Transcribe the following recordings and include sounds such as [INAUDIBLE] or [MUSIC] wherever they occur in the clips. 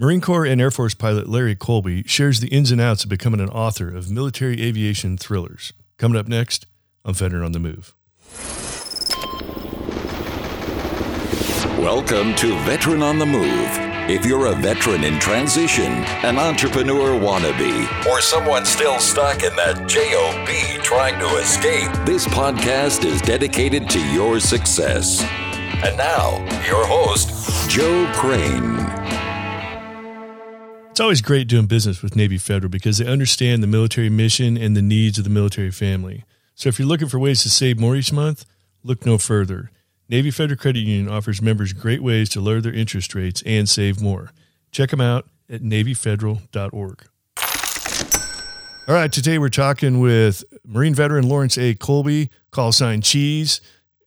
Marine Corps and Air Force pilot Larry Colby shares the ins and outs of becoming an author of military aviation thrillers. Coming up next on Veteran on the Move. Welcome to Veteran on the Move. If you're a veteran in transition, an entrepreneur wannabe, or someone still stuck in that JOB trying to escape, this podcast is dedicated to your success. And now, your host, Joe Crane. It's always great doing business with Navy Federal because they understand the military mission and the needs of the military family. So if you're looking for ways to save more each month, look no further. Navy Federal Credit Union offers members great ways to lower their interest rates and save more. Check them out at NavyFederal.org. All right, today we're talking with Marine veteran Lawrence A. Colby, call sign Cheese.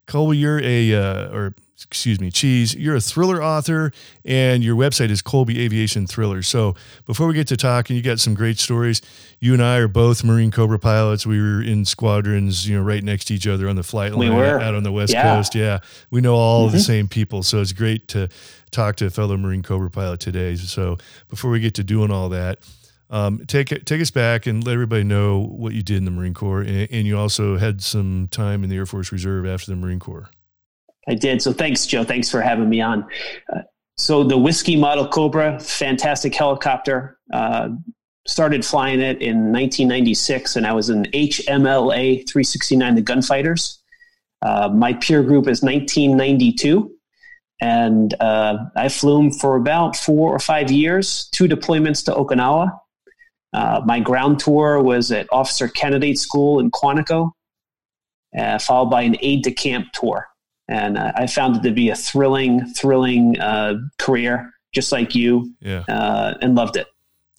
Colby, you're a, uh, or excuse me, Cheese, you're a thriller author and your website is Colby Aviation Thriller. So before we get to talking, you got some great stories. You and I are both Marine Cobra pilots. We were in squadrons, you know, right next to each other on the flight line we out on the West yeah. Coast. Yeah. We know all mm-hmm. the same people. So it's great to talk to a fellow Marine Cobra pilot today. So before we get to doing all that, um, take take us back and let everybody know what you did in the Marine Corps, and, and you also had some time in the Air Force Reserve after the Marine Corps. I did. So thanks, Joe. Thanks for having me on. Uh, so the whiskey model Cobra, fantastic helicopter. Uh, started flying it in 1996, and I was in HMLA 369, the Gunfighters. Uh, my peer group is 1992, and uh, I flew them for about four or five years, two deployments to Okinawa. Uh, my ground tour was at Officer Candidate School in Quantico, uh, followed by an aide de camp tour and uh, I found it to be a thrilling, thrilling uh, career, just like you. Yeah, uh, and loved it.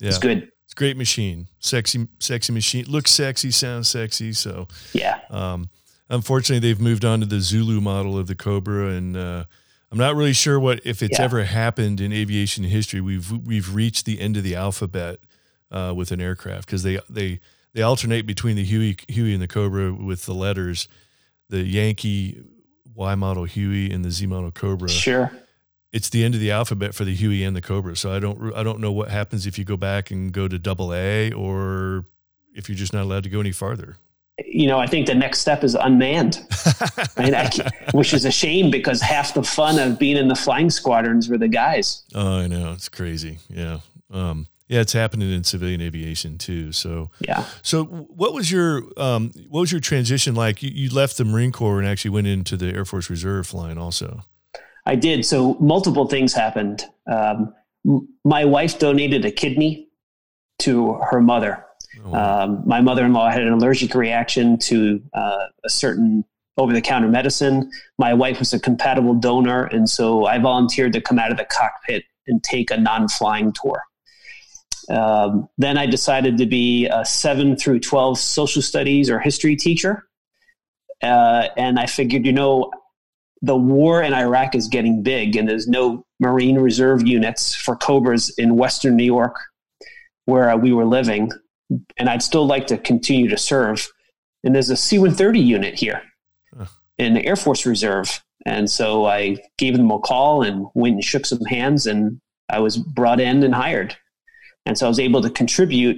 Yeah. It's good. It's a great machine, sexy, sexy machine. Looks sexy, sounds sexy. So yeah. Um, unfortunately, they've moved on to the Zulu model of the Cobra, and uh, I'm not really sure what if it's yeah. ever happened in aviation history. We've we've reached the end of the alphabet uh, with an aircraft because they they they alternate between the Huey Huey and the Cobra with the letters. The Yankee Y model Huey and the Z model Cobra. Sure. It's the end of the alphabet for the Huey and the Cobra. So I don't I don't know what happens if you go back and go to double A or if you're just not allowed to go any farther. You know, I think the next step is unmanned, [LAUGHS] I which is a shame because half the fun of being in the flying squadrons were the guys. Oh, I know it's crazy. Yeah. Um, yeah, it's happening in civilian aviation too. So yeah. So what was your um, what was your transition like? You, you, left the Marine Corps and actually went into the Air Force Reserve flying also. I did. So multiple things happened. Um, my wife donated a kidney to her mother. Oh. Um, my mother-in-law had an allergic reaction to uh, a certain over-the-counter medicine. My wife was a compatible donor, and so I volunteered to come out of the cockpit and take a non-flying tour. Um, then I decided to be a 7 through 12 social studies or history teacher. Uh, and I figured, you know, the war in Iraq is getting big, and there's no Marine Reserve units for Cobras in Western New York where uh, we were living. And I'd still like to continue to serve. And there's a C 130 unit here huh. in the Air Force Reserve. And so I gave them a call and went and shook some hands, and I was brought in and hired. And so I was able to contribute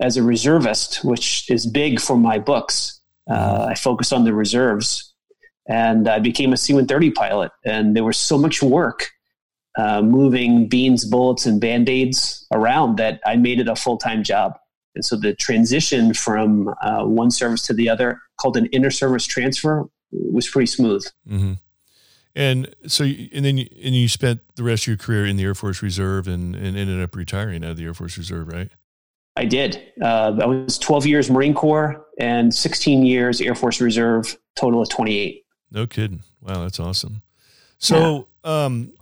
as a reservist, which is big for my books. Uh, I focused on the reserves and I became a C 130 pilot. And there was so much work uh, moving beans, bullets, and band aids around that I made it a full time job. And so the transition from uh, one service to the other, called an inter service transfer, was pretty smooth. Mm-hmm. And so, and then you, and you spent the rest of your career in the Air Force Reserve and, and ended up retiring out of the Air Force Reserve, right? I did. Uh, I was 12 years Marine Corps and 16 years Air Force Reserve, total of 28. No kidding. Wow, that's awesome. So, yeah. um,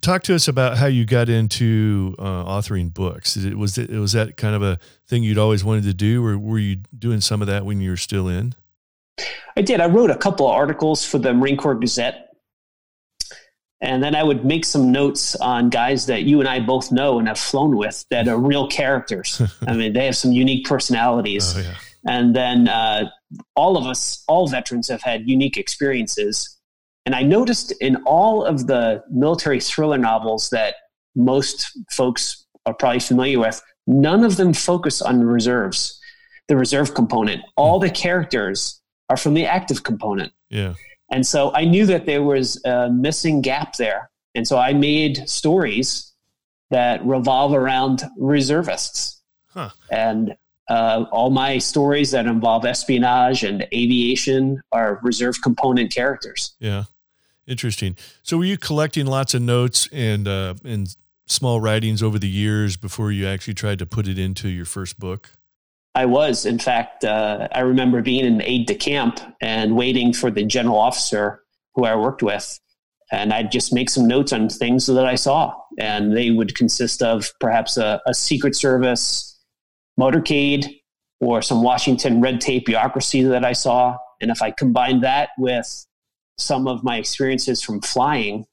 talk to us about how you got into uh, authoring books. It, was it was that kind of a thing you'd always wanted to do, or were you doing some of that when you were still in? I did. I wrote a couple of articles for the Marine Corps Gazette and then I would make some notes on guys that you and I both know and have flown with that are real characters. [LAUGHS] I mean, they have some unique personalities. Oh, yeah. And then uh, all of us, all veterans, have had unique experiences. And I noticed in all of the military thriller novels that most folks are probably familiar with, none of them focus on reserves, the reserve component. All the characters are from the active component. Yeah. And so I knew that there was a missing gap there. And so I made stories that revolve around reservists. Huh. And uh, all my stories that involve espionage and aviation are reserve component characters. Yeah. Interesting. So were you collecting lots of notes and uh, and small writings over the years before you actually tried to put it into your first book? I was. In fact, uh, I remember being an aide de camp and waiting for the general officer who I worked with. And I'd just make some notes on things that I saw. And they would consist of perhaps a, a Secret Service motorcade or some Washington red tape bureaucracy that I saw. And if I combined that with some of my experiences from flying,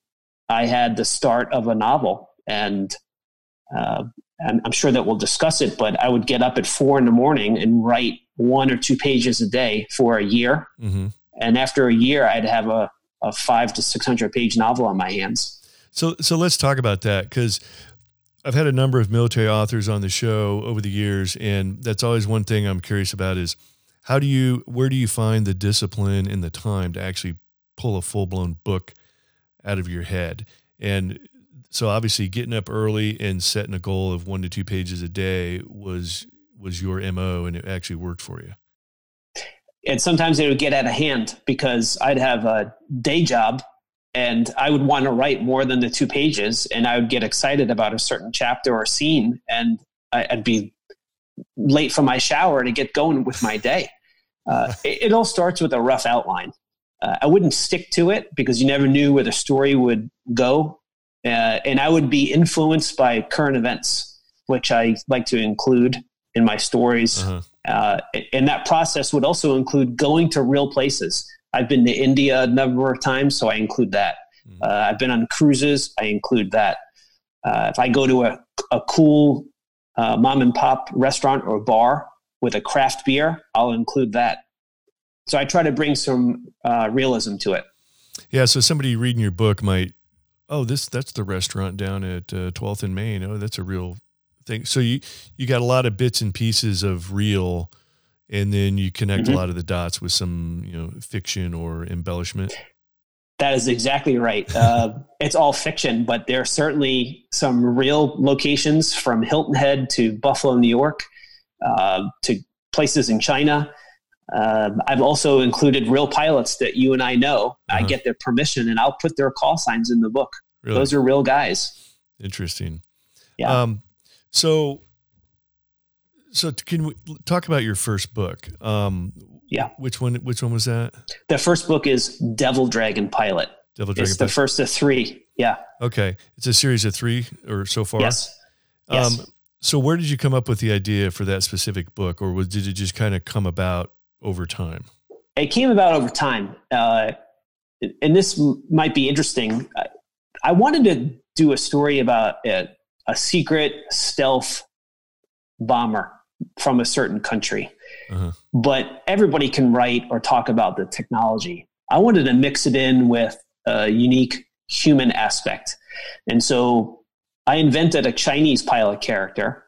I had the start of a novel. And uh, I'm, I'm sure that we'll discuss it, but I would get up at four in the morning and write one or two pages a day for a year. Mm-hmm. And after a year, I'd have a, a five to 600 page novel on my hands. So, so let's talk about that because I've had a number of military authors on the show over the years, and that's always one thing I'm curious about is how do you, where do you find the discipline and the time to actually pull a full blown book out of your head? And so obviously getting up early and setting a goal of one to two pages a day was was your mo and it actually worked for you. And sometimes it would get out of hand because i'd have a day job and i would want to write more than the two pages and i would get excited about a certain chapter or scene and i'd be late for my shower to get going with my day. Uh, [LAUGHS] it, it, all starts with a rough outline. Uh, i wouldn't stick to it because you never knew where the story would go uh, and I would be influenced by current events, which I like to include in my stories. Uh-huh. Uh, and that process would also include going to real places. I've been to India a number of times, so I include that. Mm-hmm. Uh, I've been on cruises, I include that. Uh, if I go to a, a cool uh, mom and pop restaurant or bar with a craft beer, I'll include that. So I try to bring some uh, realism to it. Yeah, so somebody reading your book might oh, this that's the restaurant down at uh, 12th and Main. Oh, that's a real thing. So you you got a lot of bits and pieces of real, and then you connect mm-hmm. a lot of the dots with some you know fiction or embellishment. That is exactly right. Uh, [LAUGHS] it's all fiction, but there are certainly some real locations from Hilton Head to Buffalo, New York, uh, to places in China. Uh, I've also included real pilots that you and I know. Uh-huh. I get their permission, and I'll put their call signs in the book. Really? Those are real guys. Interesting. Yeah. Um, so, so can we talk about your first book? Um, yeah. Which one? Which one was that? The first book is Devil Dragon Pilot. Devil Dragon. It's the first of three. Yeah. Okay, it's a series of three or so far. Yes. yes. Um, so where did you come up with the idea for that specific book, or was, did it just kind of come about over time? It came about over time, uh, and this might be interesting. I wanted to do a story about a, a secret stealth bomber from a certain country. Uh-huh. But everybody can write or talk about the technology. I wanted to mix it in with a unique human aspect. And so I invented a Chinese pilot character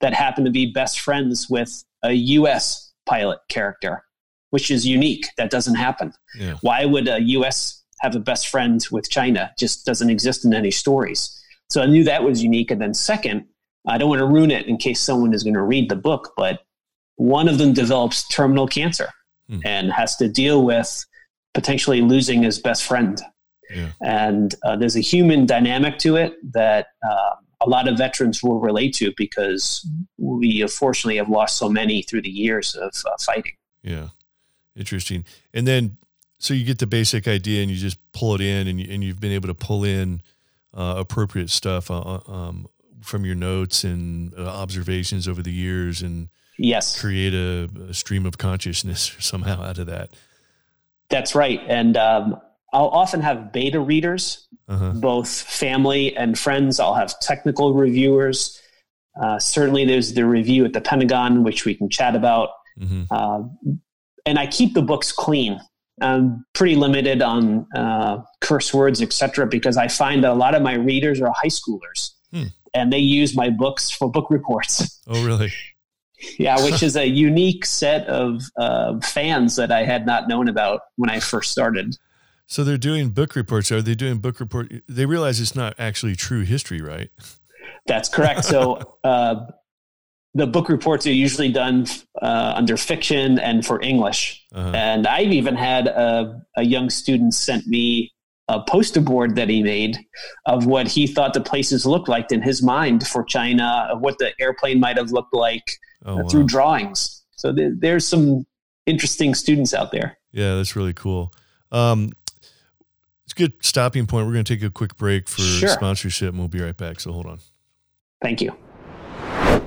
that happened to be best friends with a US pilot character, which is unique. That doesn't happen. Yeah. Why would a US have a best friend with China just doesn't exist in any stories. So I knew that was unique. And then second, I don't want to ruin it in case someone is going to read the book, but one of them develops terminal cancer hmm. and has to deal with potentially losing his best friend. Yeah. And uh, there's a human dynamic to it that uh, a lot of veterans will relate to because we unfortunately have lost so many through the years of uh, fighting. Yeah, interesting. And then so you get the basic idea and you just pull it in and, you, and you've been able to pull in uh, appropriate stuff uh, uh um, from your notes and uh, observations over the years and yes. create a, a, stream of consciousness [LAUGHS] somehow out of that. That's right. And um, i'll often have beta readers uh-huh. both family and friends. I'll have technical reviewers. Uh, certainly there's the review at the pentagon which we can chat about. Mm-hmm. Uh, and i keep the books clean I'm pretty limited on uh, curse words, etc., because I find that a lot of my readers are high schoolers. hmm. and they use my books for book reports. [LAUGHS] Oh, really? [LAUGHS] yeah, which is a unique set of uh, fans that I had not known about when I first started. So they're doing book reports. Are they doing book report? They realize it's not actually true history, right? That's correct. So [LAUGHS] uh, the book reports are usually done uh, under fiction and for English. Uh-huh. And I've even had a, a, young student sent me a poster board that he made of what he thought the places looked like in his mind for China, of what the airplane might have looked like oh, uh, through wow. drawings. So th- there's some interesting students out there. Yeah, that's really cool. Um, it's a good stopping point. We're going to take a quick break for sure. sponsorship and we'll be right back. So hold on. Thank you.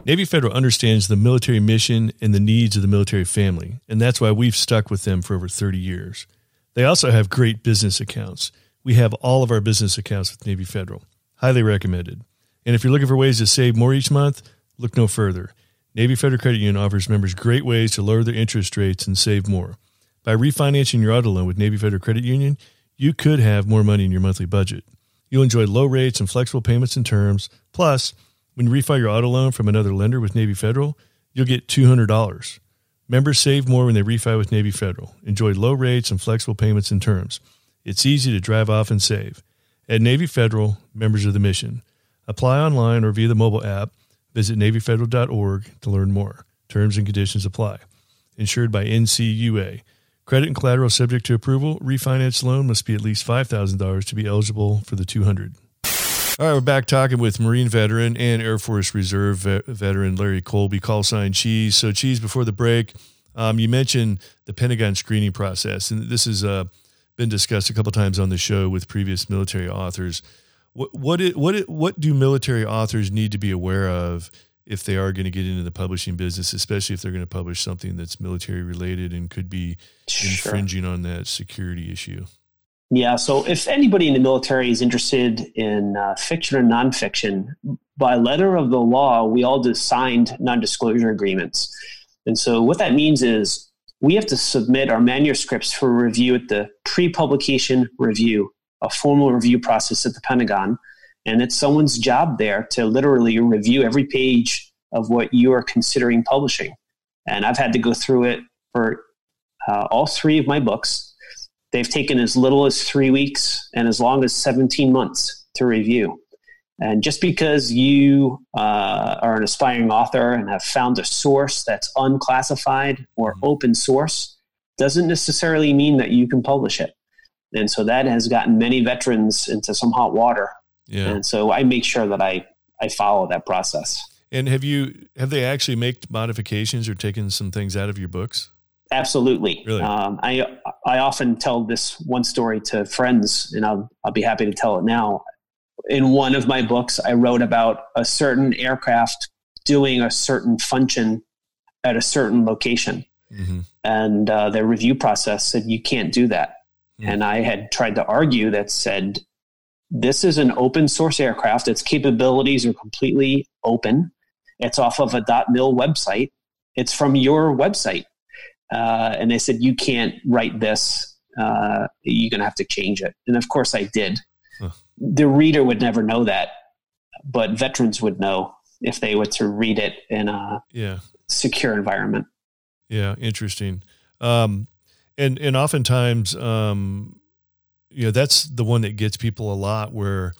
Navy Federal understands the military mission and the needs of the military family, and that's why we've stuck with them for over 30 years. They also have great business accounts. We have all of our business accounts with Navy Federal. Highly recommended. And if you're looking for ways to save more each month, look no further. Navy Federal Credit Union offers members great ways to lower their interest rates and save more. By refinancing your auto loan with Navy Federal Credit Union, you could have more money in your monthly budget. You'll enjoy low rates and flexible payments and terms. Plus, when you refi your auto loan from another lender with Navy Federal, you'll get $200. Members save more when they refi with Navy Federal. Enjoy low rates and flexible payments and terms. It's easy to drive off and save. At Navy Federal, members of the mission. Apply online or via the mobile app. Visit NavyFederal.org to learn more. Terms and conditions apply. Insured by NCUA. Credit and collateral subject to approval. Refinance loan must be at least $5,000 to be eligible for the 200. All right, we're back talking with Marine veteran and Air Force Reserve veteran Larry Colby, call sign Cheese. So, Cheese, before the break, um, you mentioned the Pentagon screening process, and this has uh, been discussed a couple times on the show with previous military authors. What what it, what it, what do military authors need to be aware of if they are going to get into the publishing business, especially if they're going to publish something that's military related and could be sure. infringing on that security issue? Yeah. So if anybody in the military is interested in uh, fiction or nonfiction, by letter of the law, we all just signed non disclosure agreements. And so what that means is we have to submit our manuscripts for review at the pre publication review, a formal review process at the Pentagon. And it's someone's job there to literally review every page of what you are considering publishing. And I've had to go through it for uh, all three of my books. They've taken as little as three weeks and as long as 17 months to review. And just because you uh, are an aspiring author and have found a source that's unclassified or mm-hmm. open source doesn't necessarily mean that you can publish it. And so that has gotten many veterans into some hot water yeah. And so I make sure that I, I follow that process. And have you have they actually made modifications or taken some things out of your books? Absolutely. Really? Um, I I often tell this one story to friends, and I'll I'll be happy to tell it now. In one of my books, I wrote about a certain aircraft doing a certain function at a certain location, mm-hmm. and uh, the review process said you can't do that. Mm-hmm. And I had tried to argue that said this is an open source aircraft. Its capabilities are completely open. It's off of a .mil website. It's from your website. Uh, and they said, you can't write this. Uh, you're going to have to change it. And of course I did. Huh. The reader would never know that, but veterans would know if they were to read it in a yeah. secure environment. Yeah, interesting. Um, and and oftentimes, um, you know that's the one that gets people a lot where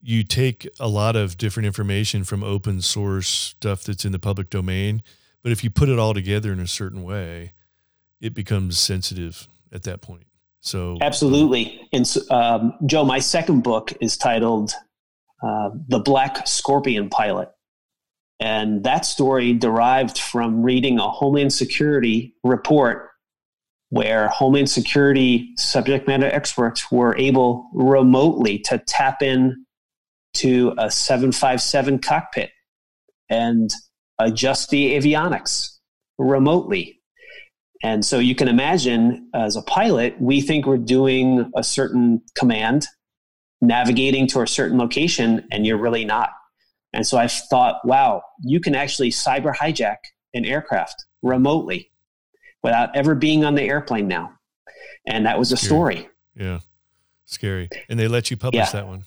you take a lot of different information from open source stuff that's in the public domain but if you put it all together in a certain way it becomes sensitive at that point. So absolutely. And um, joe my second book is titled uh, the black scorpion pilot. And that story derived from reading a homeland security report where Homeland Security subject matter experts were able remotely to tap in to a 757 cockpit. And adjust the avionics remotely. And so you can imagine as a pilot, we think we're doing a certain command, navigating to a certain location, and you're really not. And so I thought, wow, you can actually cyber hijack an aircraft remotely without ever being on the airplane now. And that was a story. Yeah. Scary. And they let you publish yeah. that one.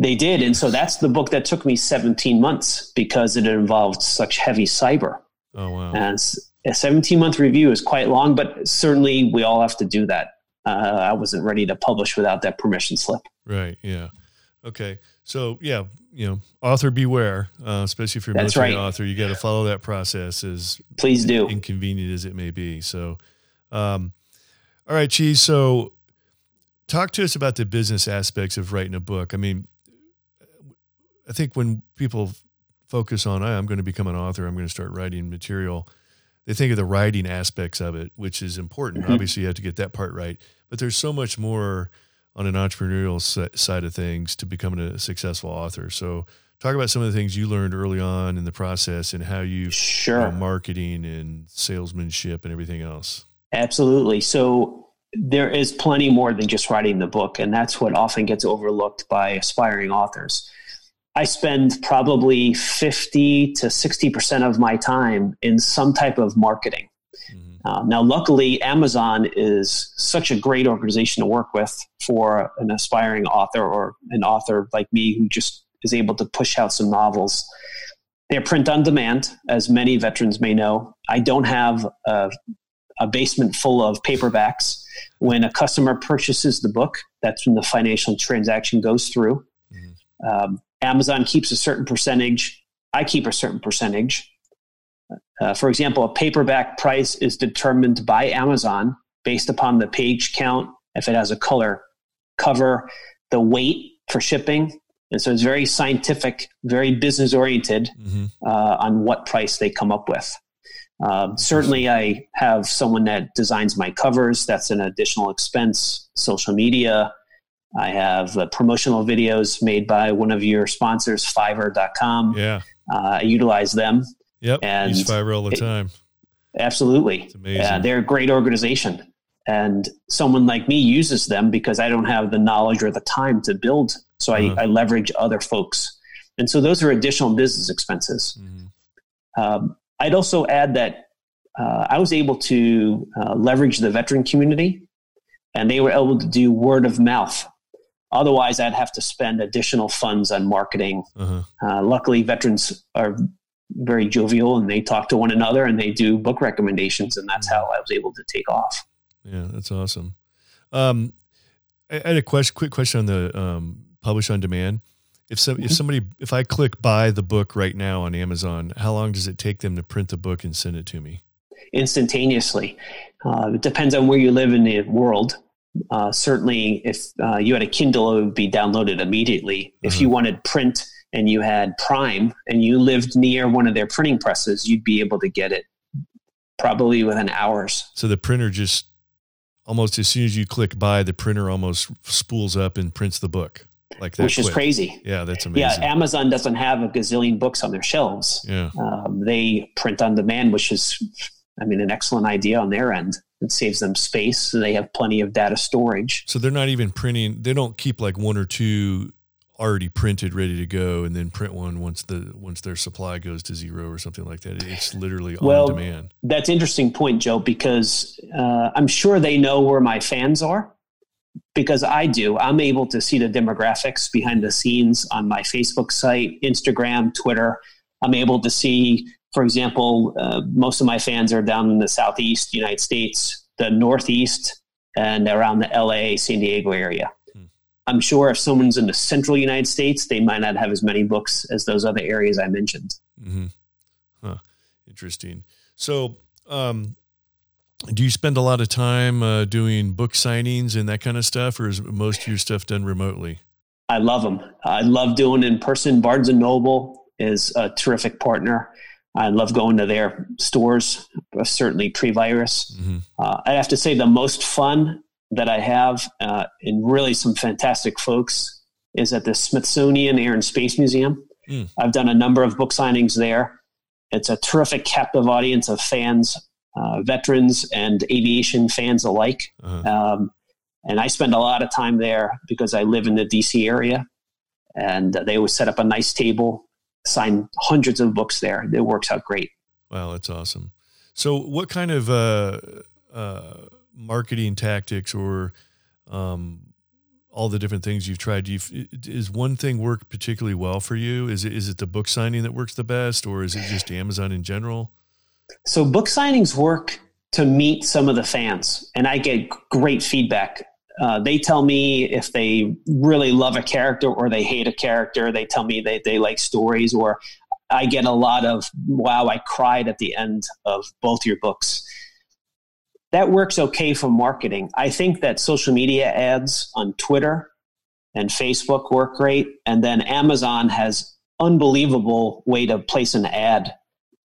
They did. And so that's the book that took me 17 months because it involved such heavy cyber. Oh, wow. And a 17 month review is quite long, but certainly we all have to do that. Uh, I wasn't ready to publish without that permission slip. Right. Yeah. Okay. So yeah, you know, author beware, uh, especially if you're a That's military right. author, you got to follow that process as Please do. inconvenient as it may be. So, um, all right, Cheese. So talk to us about the business aspects of writing a book. I mean, I think when people focus on, "Hey, I'm going to become an author, I'm going to start writing material, they think of the writing aspects of it, which is important. Mhm. Obviously, you have to get that part right, but there's so much more on an entrepreneurial side of things to becoming a successful author. So, talk about some of the things you learned early on in the process and how you, Sure. you know, marketing and salesmanship and everything else. Absolutely. So there is plenty more than just writing the book, and that's what often gets overlooked by aspiring authors. I spend probably 50 to 60% of my time in some type of marketing. Mhm. Uh, now, luckily, Amazon is such a great organization to work with for an aspiring author or an author like me who just is able to push out some novels. They're print on demand, as many veterans may know. I don't have a, a basement full of paperbacks. When a customer purchases the book, that's when the financial transaction goes through. Mhm. Um, Amazon keeps a certain percentage. I keep a certain percentage. Uh, for example, a paperback price is determined by Amazon based upon the page count, if it has a color cover, the weight for shipping. And so it's very scientific, very business oriented Mhm. uh, on what price they come up with. Um, certainly, I have someone that designs my covers. That's an additional expense. Social media. I have uh, promotional videos made by one of your sponsors, Fiverr.com. Yeah. Uh, I utilize them. Yep. And Use Fiverr all the it- time. Absolutely. It's amazing. Uh, they're a great organization. And someone like me uses them because I don't have the knowledge or the time to build. So Uh-huh. I, I leverage other folks. And so those are additional business expenses. Mhm. Um, I'd also add that uh, I was able to uh, leverage the veteran community and they were able to do word of mouth. Otherwise, I'd have to spend additional funds on marketing. Uh-huh. Uh, luckily, veterans are very jovial and they talk to one another and they do book recommendations, and that's how I was able to take off. Yeah, that's awesome. Um, I had a question, quick question on the um, publish on demand. If so, Mm-hmm. if somebody, if I click buy the book right now on Amazon, how long does it take them to print the book and send it to me? instantaneously. Uh, it depends on where you live in the world. Uh, certainly, if uh, you had a Kindle, it would be downloaded immediately. If Uh-huh. you wanted print and you had Prime and you lived near one of their printing presses, you'd be able to get it probably within hours. So the printer just almost as soon as you click buy, the printer almost spools up and prints the book like that. which is crazy. Yeah, that's amazing. Yeah. Amazon doesn't have a gazillion books on their shelves. Yeah. Um, they print on demand, which is, I mean, an excellent idea on their end. It saves them space. So they have plenty of data storage. So they're not even printing. They don't keep like one or two already printed, ready to go, and then print one once the once their supply goes to zero or something like that. It's literally Well, on demand. That's interesting point, Joe, because uh, I'm sure they know where my fans are because I do. I'm able to see the demographics behind the scenes on my Facebook site, Instagram, Twitter. I'm able to see, for example, uh, most of my fans are down in the Southeast United States, the Northeast, and around the LA, San Diego area. Hmm. I'm sure if someone's in the central United States, they might not have as many books as those other areas I mentioned. Mm-hmm. Huh. Interesting. So, um, do you spend a lot of time uh, doing book signings and that kind of stuff, or is most of your stuff done remotely? I love them. I love doing in person. Barnes and Noble is a terrific partner. I love going to their stores, uh, certainly pre-virus. hmm Uh, I have to say the most fun that I have, uh, and really some fantastic folks, is at the Smithsonian Air and Space Museum. Mm. I've done a number of book signings there. It's a terrific captive audience of fans, uh, veterans, and aviation fans alike. Uh-huh. Um, and I spend a lot of time there because I live in the DC area. And they always set up a nice table, sign hundreds of books there. It works out great. Wow, that's awesome. So, what kind of uh, uh, marketing tactics or um, all the different things you've tried. You've, is one thing work particularly well for you? Is it is it the book signing that works the best, or is it just Amazon in general? So book signings work to meet some of the fans, and I get great feedback. Uh, they tell me if they really love a character or they hate a character. They tell me they, they like stories, or I get a lot of, wow, I cried at the end of both your books that works okay for marketing. I think that social media ads on Twitter and Facebook work great, and then Amazon has unbelievable way to place an ad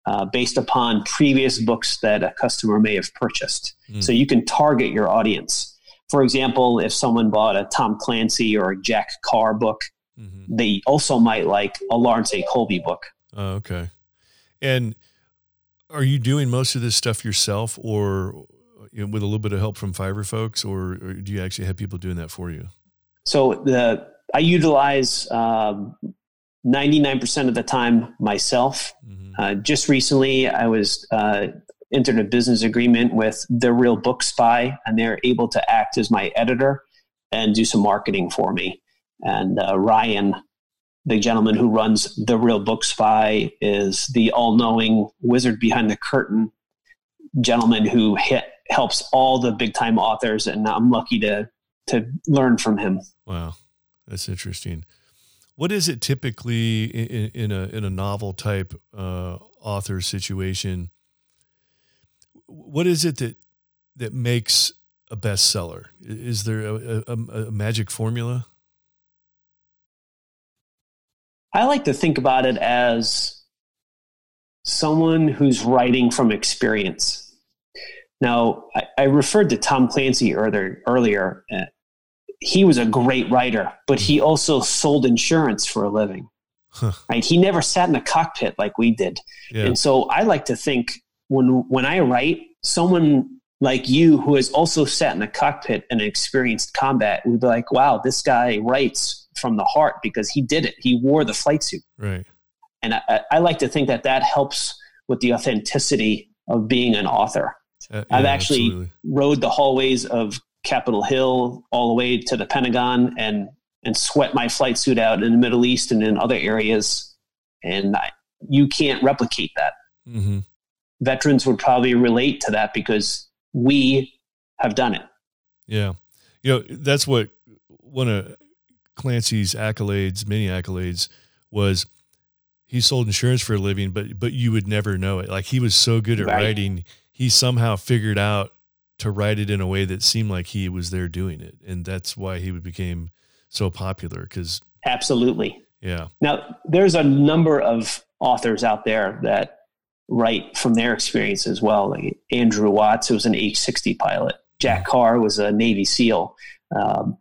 uh, based upon previous books that a customer may have purchased. Mm. So you can target your audience. For example, if someone bought a Tom Clancy or a Jack Carr book, mm-hmm. they also might like a Lawrence A. Colby book. Oh, okay. And are you doing most of this stuff yourself, or you know, with a little bit of help from Fiverr folks, or, or, do you actually have people doing that for you? So the I utilize um, ninety nine percent of the time myself. Mm-hmm. Uh, just recently, I was uh, entered a business agreement with the Real Book Spy, and they're able to act as my editor and do some marketing for me. And uh, Ryan, the gentleman who runs the Real Book Spy, is the all knowing wizard behind the curtain gentleman who hit helps all the big time authors, and I'm lucky to to learn from him. Wow, that's interesting. What is it typically in, in a in a novel type uh, author situation? What is it that that makes a bestseller? Is there a, a, a magic formula? I like to think about it as someone who's writing from experience. Now, I, I referred to Tom Clancy earlier. earlier. Uh, he was a great writer, but he also sold insurance for a living. Huh. Right? He never sat in a cockpit like we did. Yeah. And so I like to think when when I write, someone like you who has also sat in a cockpit and experienced combat would be like, wow, this guy writes from the heart because he did it. He wore the flight suit. Right. And I, I like to think that that helps with the authenticity of being an author. Uh, yeah, I've actually absolutely. rode the hallways of Capitol Hill all the way to the Pentagon and and sweat my flight suit out in the Middle East and in other areas, and I, you can't replicate that. Mm-hmm. Veterans would probably relate to that because we have done it. Yeah, you know that's what one of Clancy's accolades, many accolades, was he sold insurance for a living, but but you would never know it. Like he was so good at right. writing he somehow figured out to write it in a way that seemed like he was there doing it, and that's why he became so popular. Because absolutely, yeah. Now there's a number of authors out there that write from their experience as well. Like Andrew Watts, who was an H-60 pilot. Jack Carr was a Navy SEAL. Um,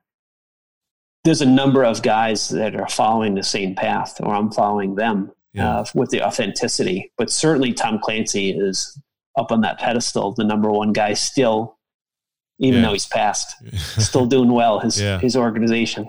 there's a number of guys that are following the same path, or I'm following them yeah. uh, with the authenticity. But certainly, Tom Clancy is up on that pedestal, the number one guy still, even yeah. though he's passed, [LAUGHS] still doing well. His yeah. his organization.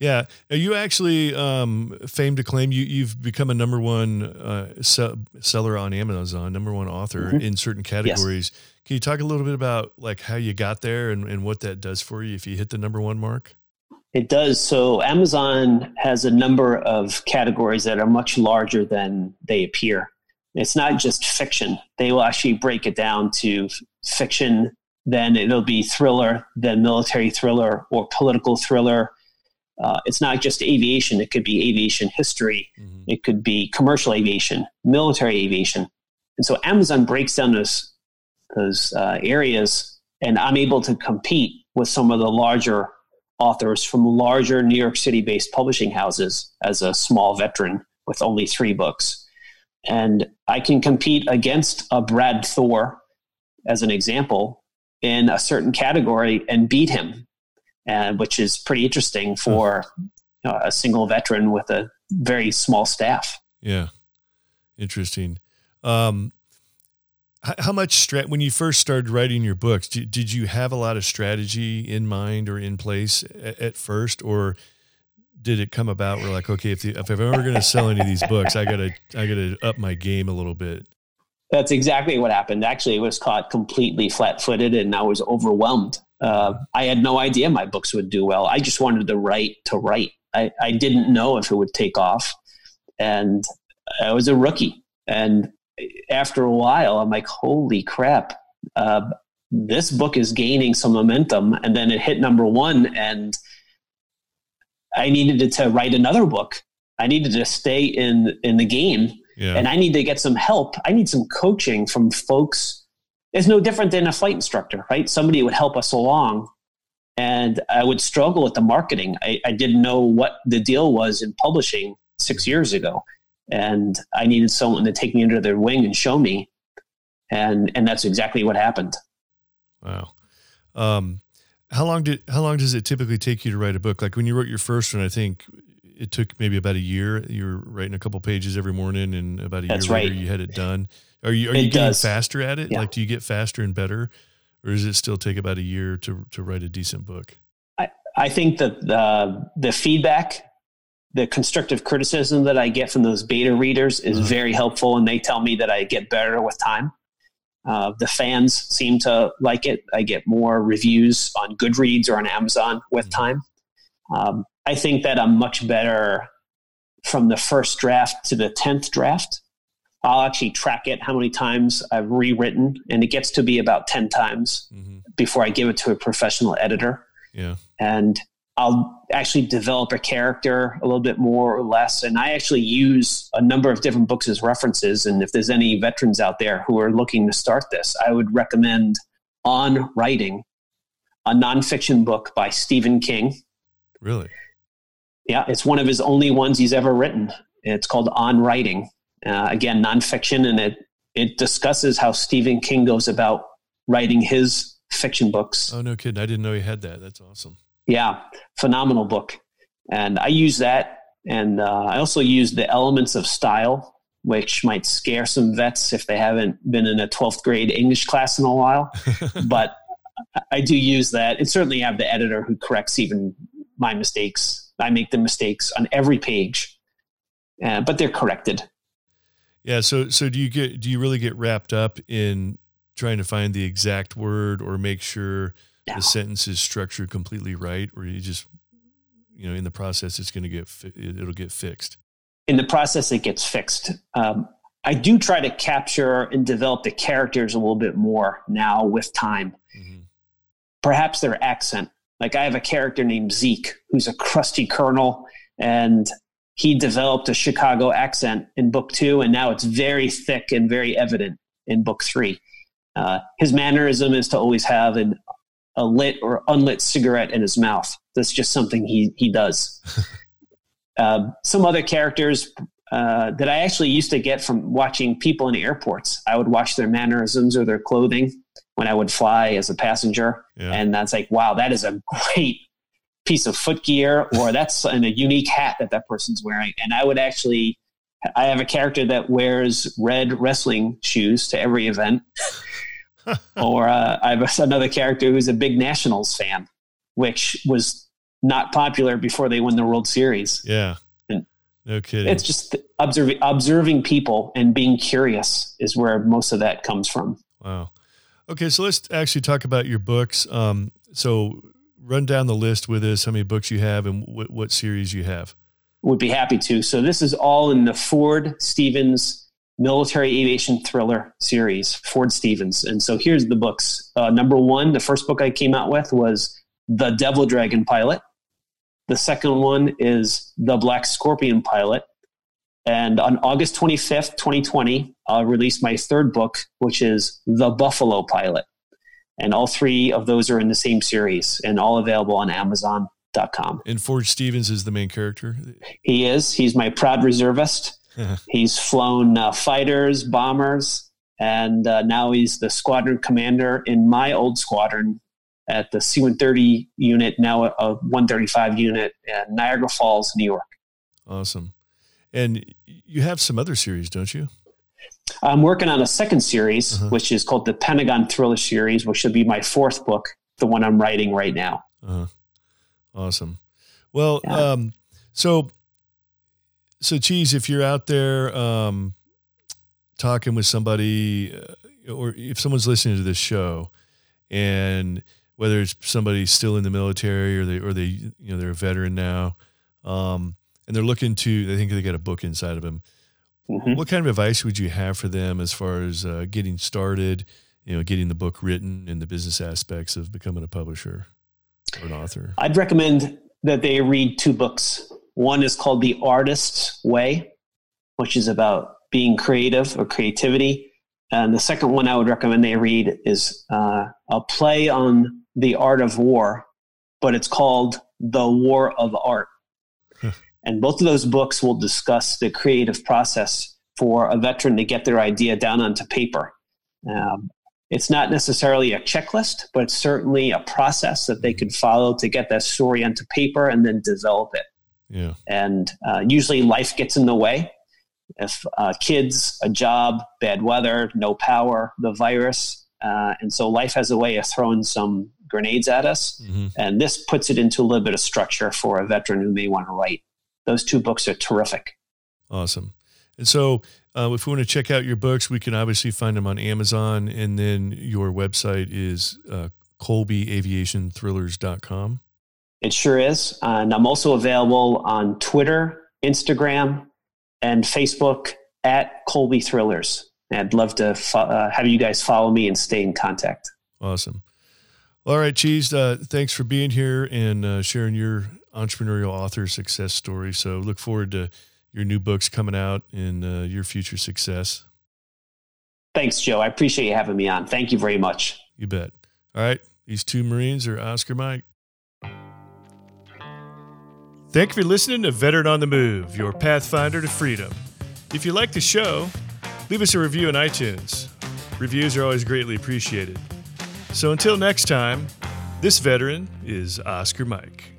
Yeah, you actually um, famed to claim you you've become a number one uh, seller on Amazon, number one author mm-hmm. in certain categories. Yes. Can you talk a little bit about like how you got there and, and what that does for you if you hit the number one mark? It does. So Amazon has a number of categories that are much larger than they appear. It's not just fiction. They will actually break it down to fiction, then it'll be thriller, then military thriller or political thriller. Uh, it's not just aviation, it could be aviation history, mm-hmm. it could be commercial aviation, military aviation. And so Amazon breaks down those, those uh, areas, and I'm able to compete with some of the larger authors from larger New York City based publishing houses as a small veteran with only three books and I can compete against a Brad Thor, as an example, in a certain category and beat him, and which is pretty interesting for you know, a single veteran with a very small staff. Yeah, interesting. Um, how much strat when you first started writing your books? Did, did you have a lot of strategy in mind or in place at, at first, or did it come about? We're like, okay, if, the, if I'm ever going to sell any of these books, I gotta I gotta up my game a little bit. That's exactly what happened. Actually, it was caught completely flat footed, and I was overwhelmed Uh, I had no idea my books would do well. I just wanted to write to write. I, I didn't know if it would take off. And I was a rookie. And after a while, I'm like, holy crap, uh, this book is gaining some momentum. And then it hit number one, and I needed to write another book. I needed to stay in in the game, yeah. and I need to get some help. I need some coaching from folks. It's no different than a flight instructor, right? Somebody would help us along, and I would struggle with the marketing. I, I didn't know what the deal was in publishing six years ago, and I needed someone to take me under their wing and show me, and and that's exactly what happened. Wow. Um, how long did how long does it typically take you to write a book? Like when you wrote your first one, I think it took maybe about a year. You were writing a couple pages every morning, and about a That's year later right. you had it done. Are you are it you getting does. faster at it? Yeah. Like, do you get faster and better, or does it still take about a year to to write a decent book? I I think that the the feedback, the constructive criticism that I get from those beta readers is uh-huh. very helpful, and they tell me that I get better with time. Uh, the fans seem to like it. I get more reviews on Goodreads or on Amazon with mm-hmm. time. Um, I think that I'm much better from the first draft to the 10th draft. I'll actually track it how many times I've rewritten, and it gets to be about 10 times mm-hmm. before I give it to a professional editor. Yeah. And I'll actually develop a character a little bit more or less. And I actually use a number of different books as references. And if there's any veterans out there who are looking to start this, I would recommend On Writing, a nonfiction book by Stephen King. Really? Yeah, it's one of his only ones he's ever written. It's called On Writing. Uh, again, nonfiction, and it it discusses how Stephen King goes about writing his fiction books. Oh no, kidding! I didn't know he had that. That's awesome. Yeah, phenomenal book. And I use that. And uh, I also use the elements of style, which might scare some vets if they haven't been in a 12th grade English class in a while. [LAUGHS] but I do use that. And certainly have the editor who corrects even my mistakes. I make the mistakes on every page, uh, but they're corrected. Yeah. So, so do you get, do you really get wrapped up in trying to find the exact word or make sure no. the sentence is structured completely right, or you just, you know, in the process, it's going to get, it'll get fixed. In the process, it gets fixed. Um, I do try to capture and develop the characters a little bit more now with time. Mm-hmm. Perhaps their accent. Like I have a character named Zeke, who's a crusty colonel, and he developed a Chicago accent in book two, and now it's very thick and very evident in book three. Uh, his mannerism is to always have an a lit or unlit cigarette in his mouth. That's just something he he does. uh, [LAUGHS] some other characters uh, that I actually used to get from watching people in airports. I would watch their mannerisms or their clothing when I would fly as a passenger, yeah. and that's like, wow, that is a great piece of footgear, or that's in a unique hat that that person's wearing. And I would actually, I have a character that wears red wrestling shoes to every event. [LAUGHS] or uh, I have another character who's a big Nationals fan, which was not popular before they won the World Series. Yeah. And no kidding. It's just observing observing people and being curious is where most of that comes from. Wow. Okay, so let's actually talk about your books. Um, so run down the list with us, how many books you have and what, what series you have. Would be happy to. So this is all in the Ford Stevens military aviation thriller series, Ford Stevens. And so here's the books. Uh, number one, the first book I came out with was The Devil Dragon Pilot. The second one is The Black Scorpion Pilot. And on August 25th, 2020, I'll release my third book, which is The Buffalo Pilot. And all three of those are in the same series and all available on Amazon.com. And Ford Stevens is the main character? He is. He's my proud reservist [LAUGHS] he's flown uh, fighters, bombers, and uh, now he's the squadron commander in my old squadron at the C 130 unit, now a 135 unit in Niagara Falls, New York. Awesome. And you have some other series, don't you? I'm working on a second series, uh-huh. which is called the Pentagon Thriller series, which should be my fourth book, the one I'm writing right now. Uh-huh. Awesome. Well, yeah. um, so so, Cheese, if you're out there um, talking with somebody, uh, or if someone's listening to this show and whether it's somebody still in the military or they or they you know they're a veteran now, um, and they're looking to. They think they got a book inside of them. Mm-hmm. What kind of advice would you have for them as far as uh, getting started? You know, getting the book written and the business aspects of becoming a publisher or an author. I'd recommend that they read two books. One is called The Artist's Way, which is about being creative or creativity. And the second one I would recommend they read is uh, a play on the art of war, but it's called The War of Art. And both of those books will discuss the creative process for a veteran to get their idea down onto paper. Um, it's not necessarily a checklist, but it's certainly a process that they could follow to get that story onto paper and then develop it. Yeah. And uh, usually life gets in the way. If uh, kids, a job, bad weather, no power, the virus. Uh, and so life has a way of throwing some grenades at us. Mm-hmm. And this puts it into a little bit of structure for a veteran who may want to write. Those two books are terrific. Awesome. And so, uh, if we want to check out your books, we can obviously find them on Amazon. And then your website is uh, ColbyAviationThrillers.com. It sure is. And I'm also available on Twitter, Instagram, and Facebook at Colby Thrillers. I'd love to fo- uh, have you guys follow me and stay in contact. Awesome. All right, Cheese. Uh, thanks for being here and uh, sharing your entrepreneurial author success story. So look forward to your new books coming out and uh, your future success. Thanks, Joe. I appreciate you having me on. Thank you very much. You bet. All right. These two Marines are Oscar Mike. Thank you for listening to Veteran on the Move, your pathfinder to freedom. If you like the show, leave us a review on iTunes. Reviews are always greatly appreciated. So until next time, this veteran is Oscar Mike.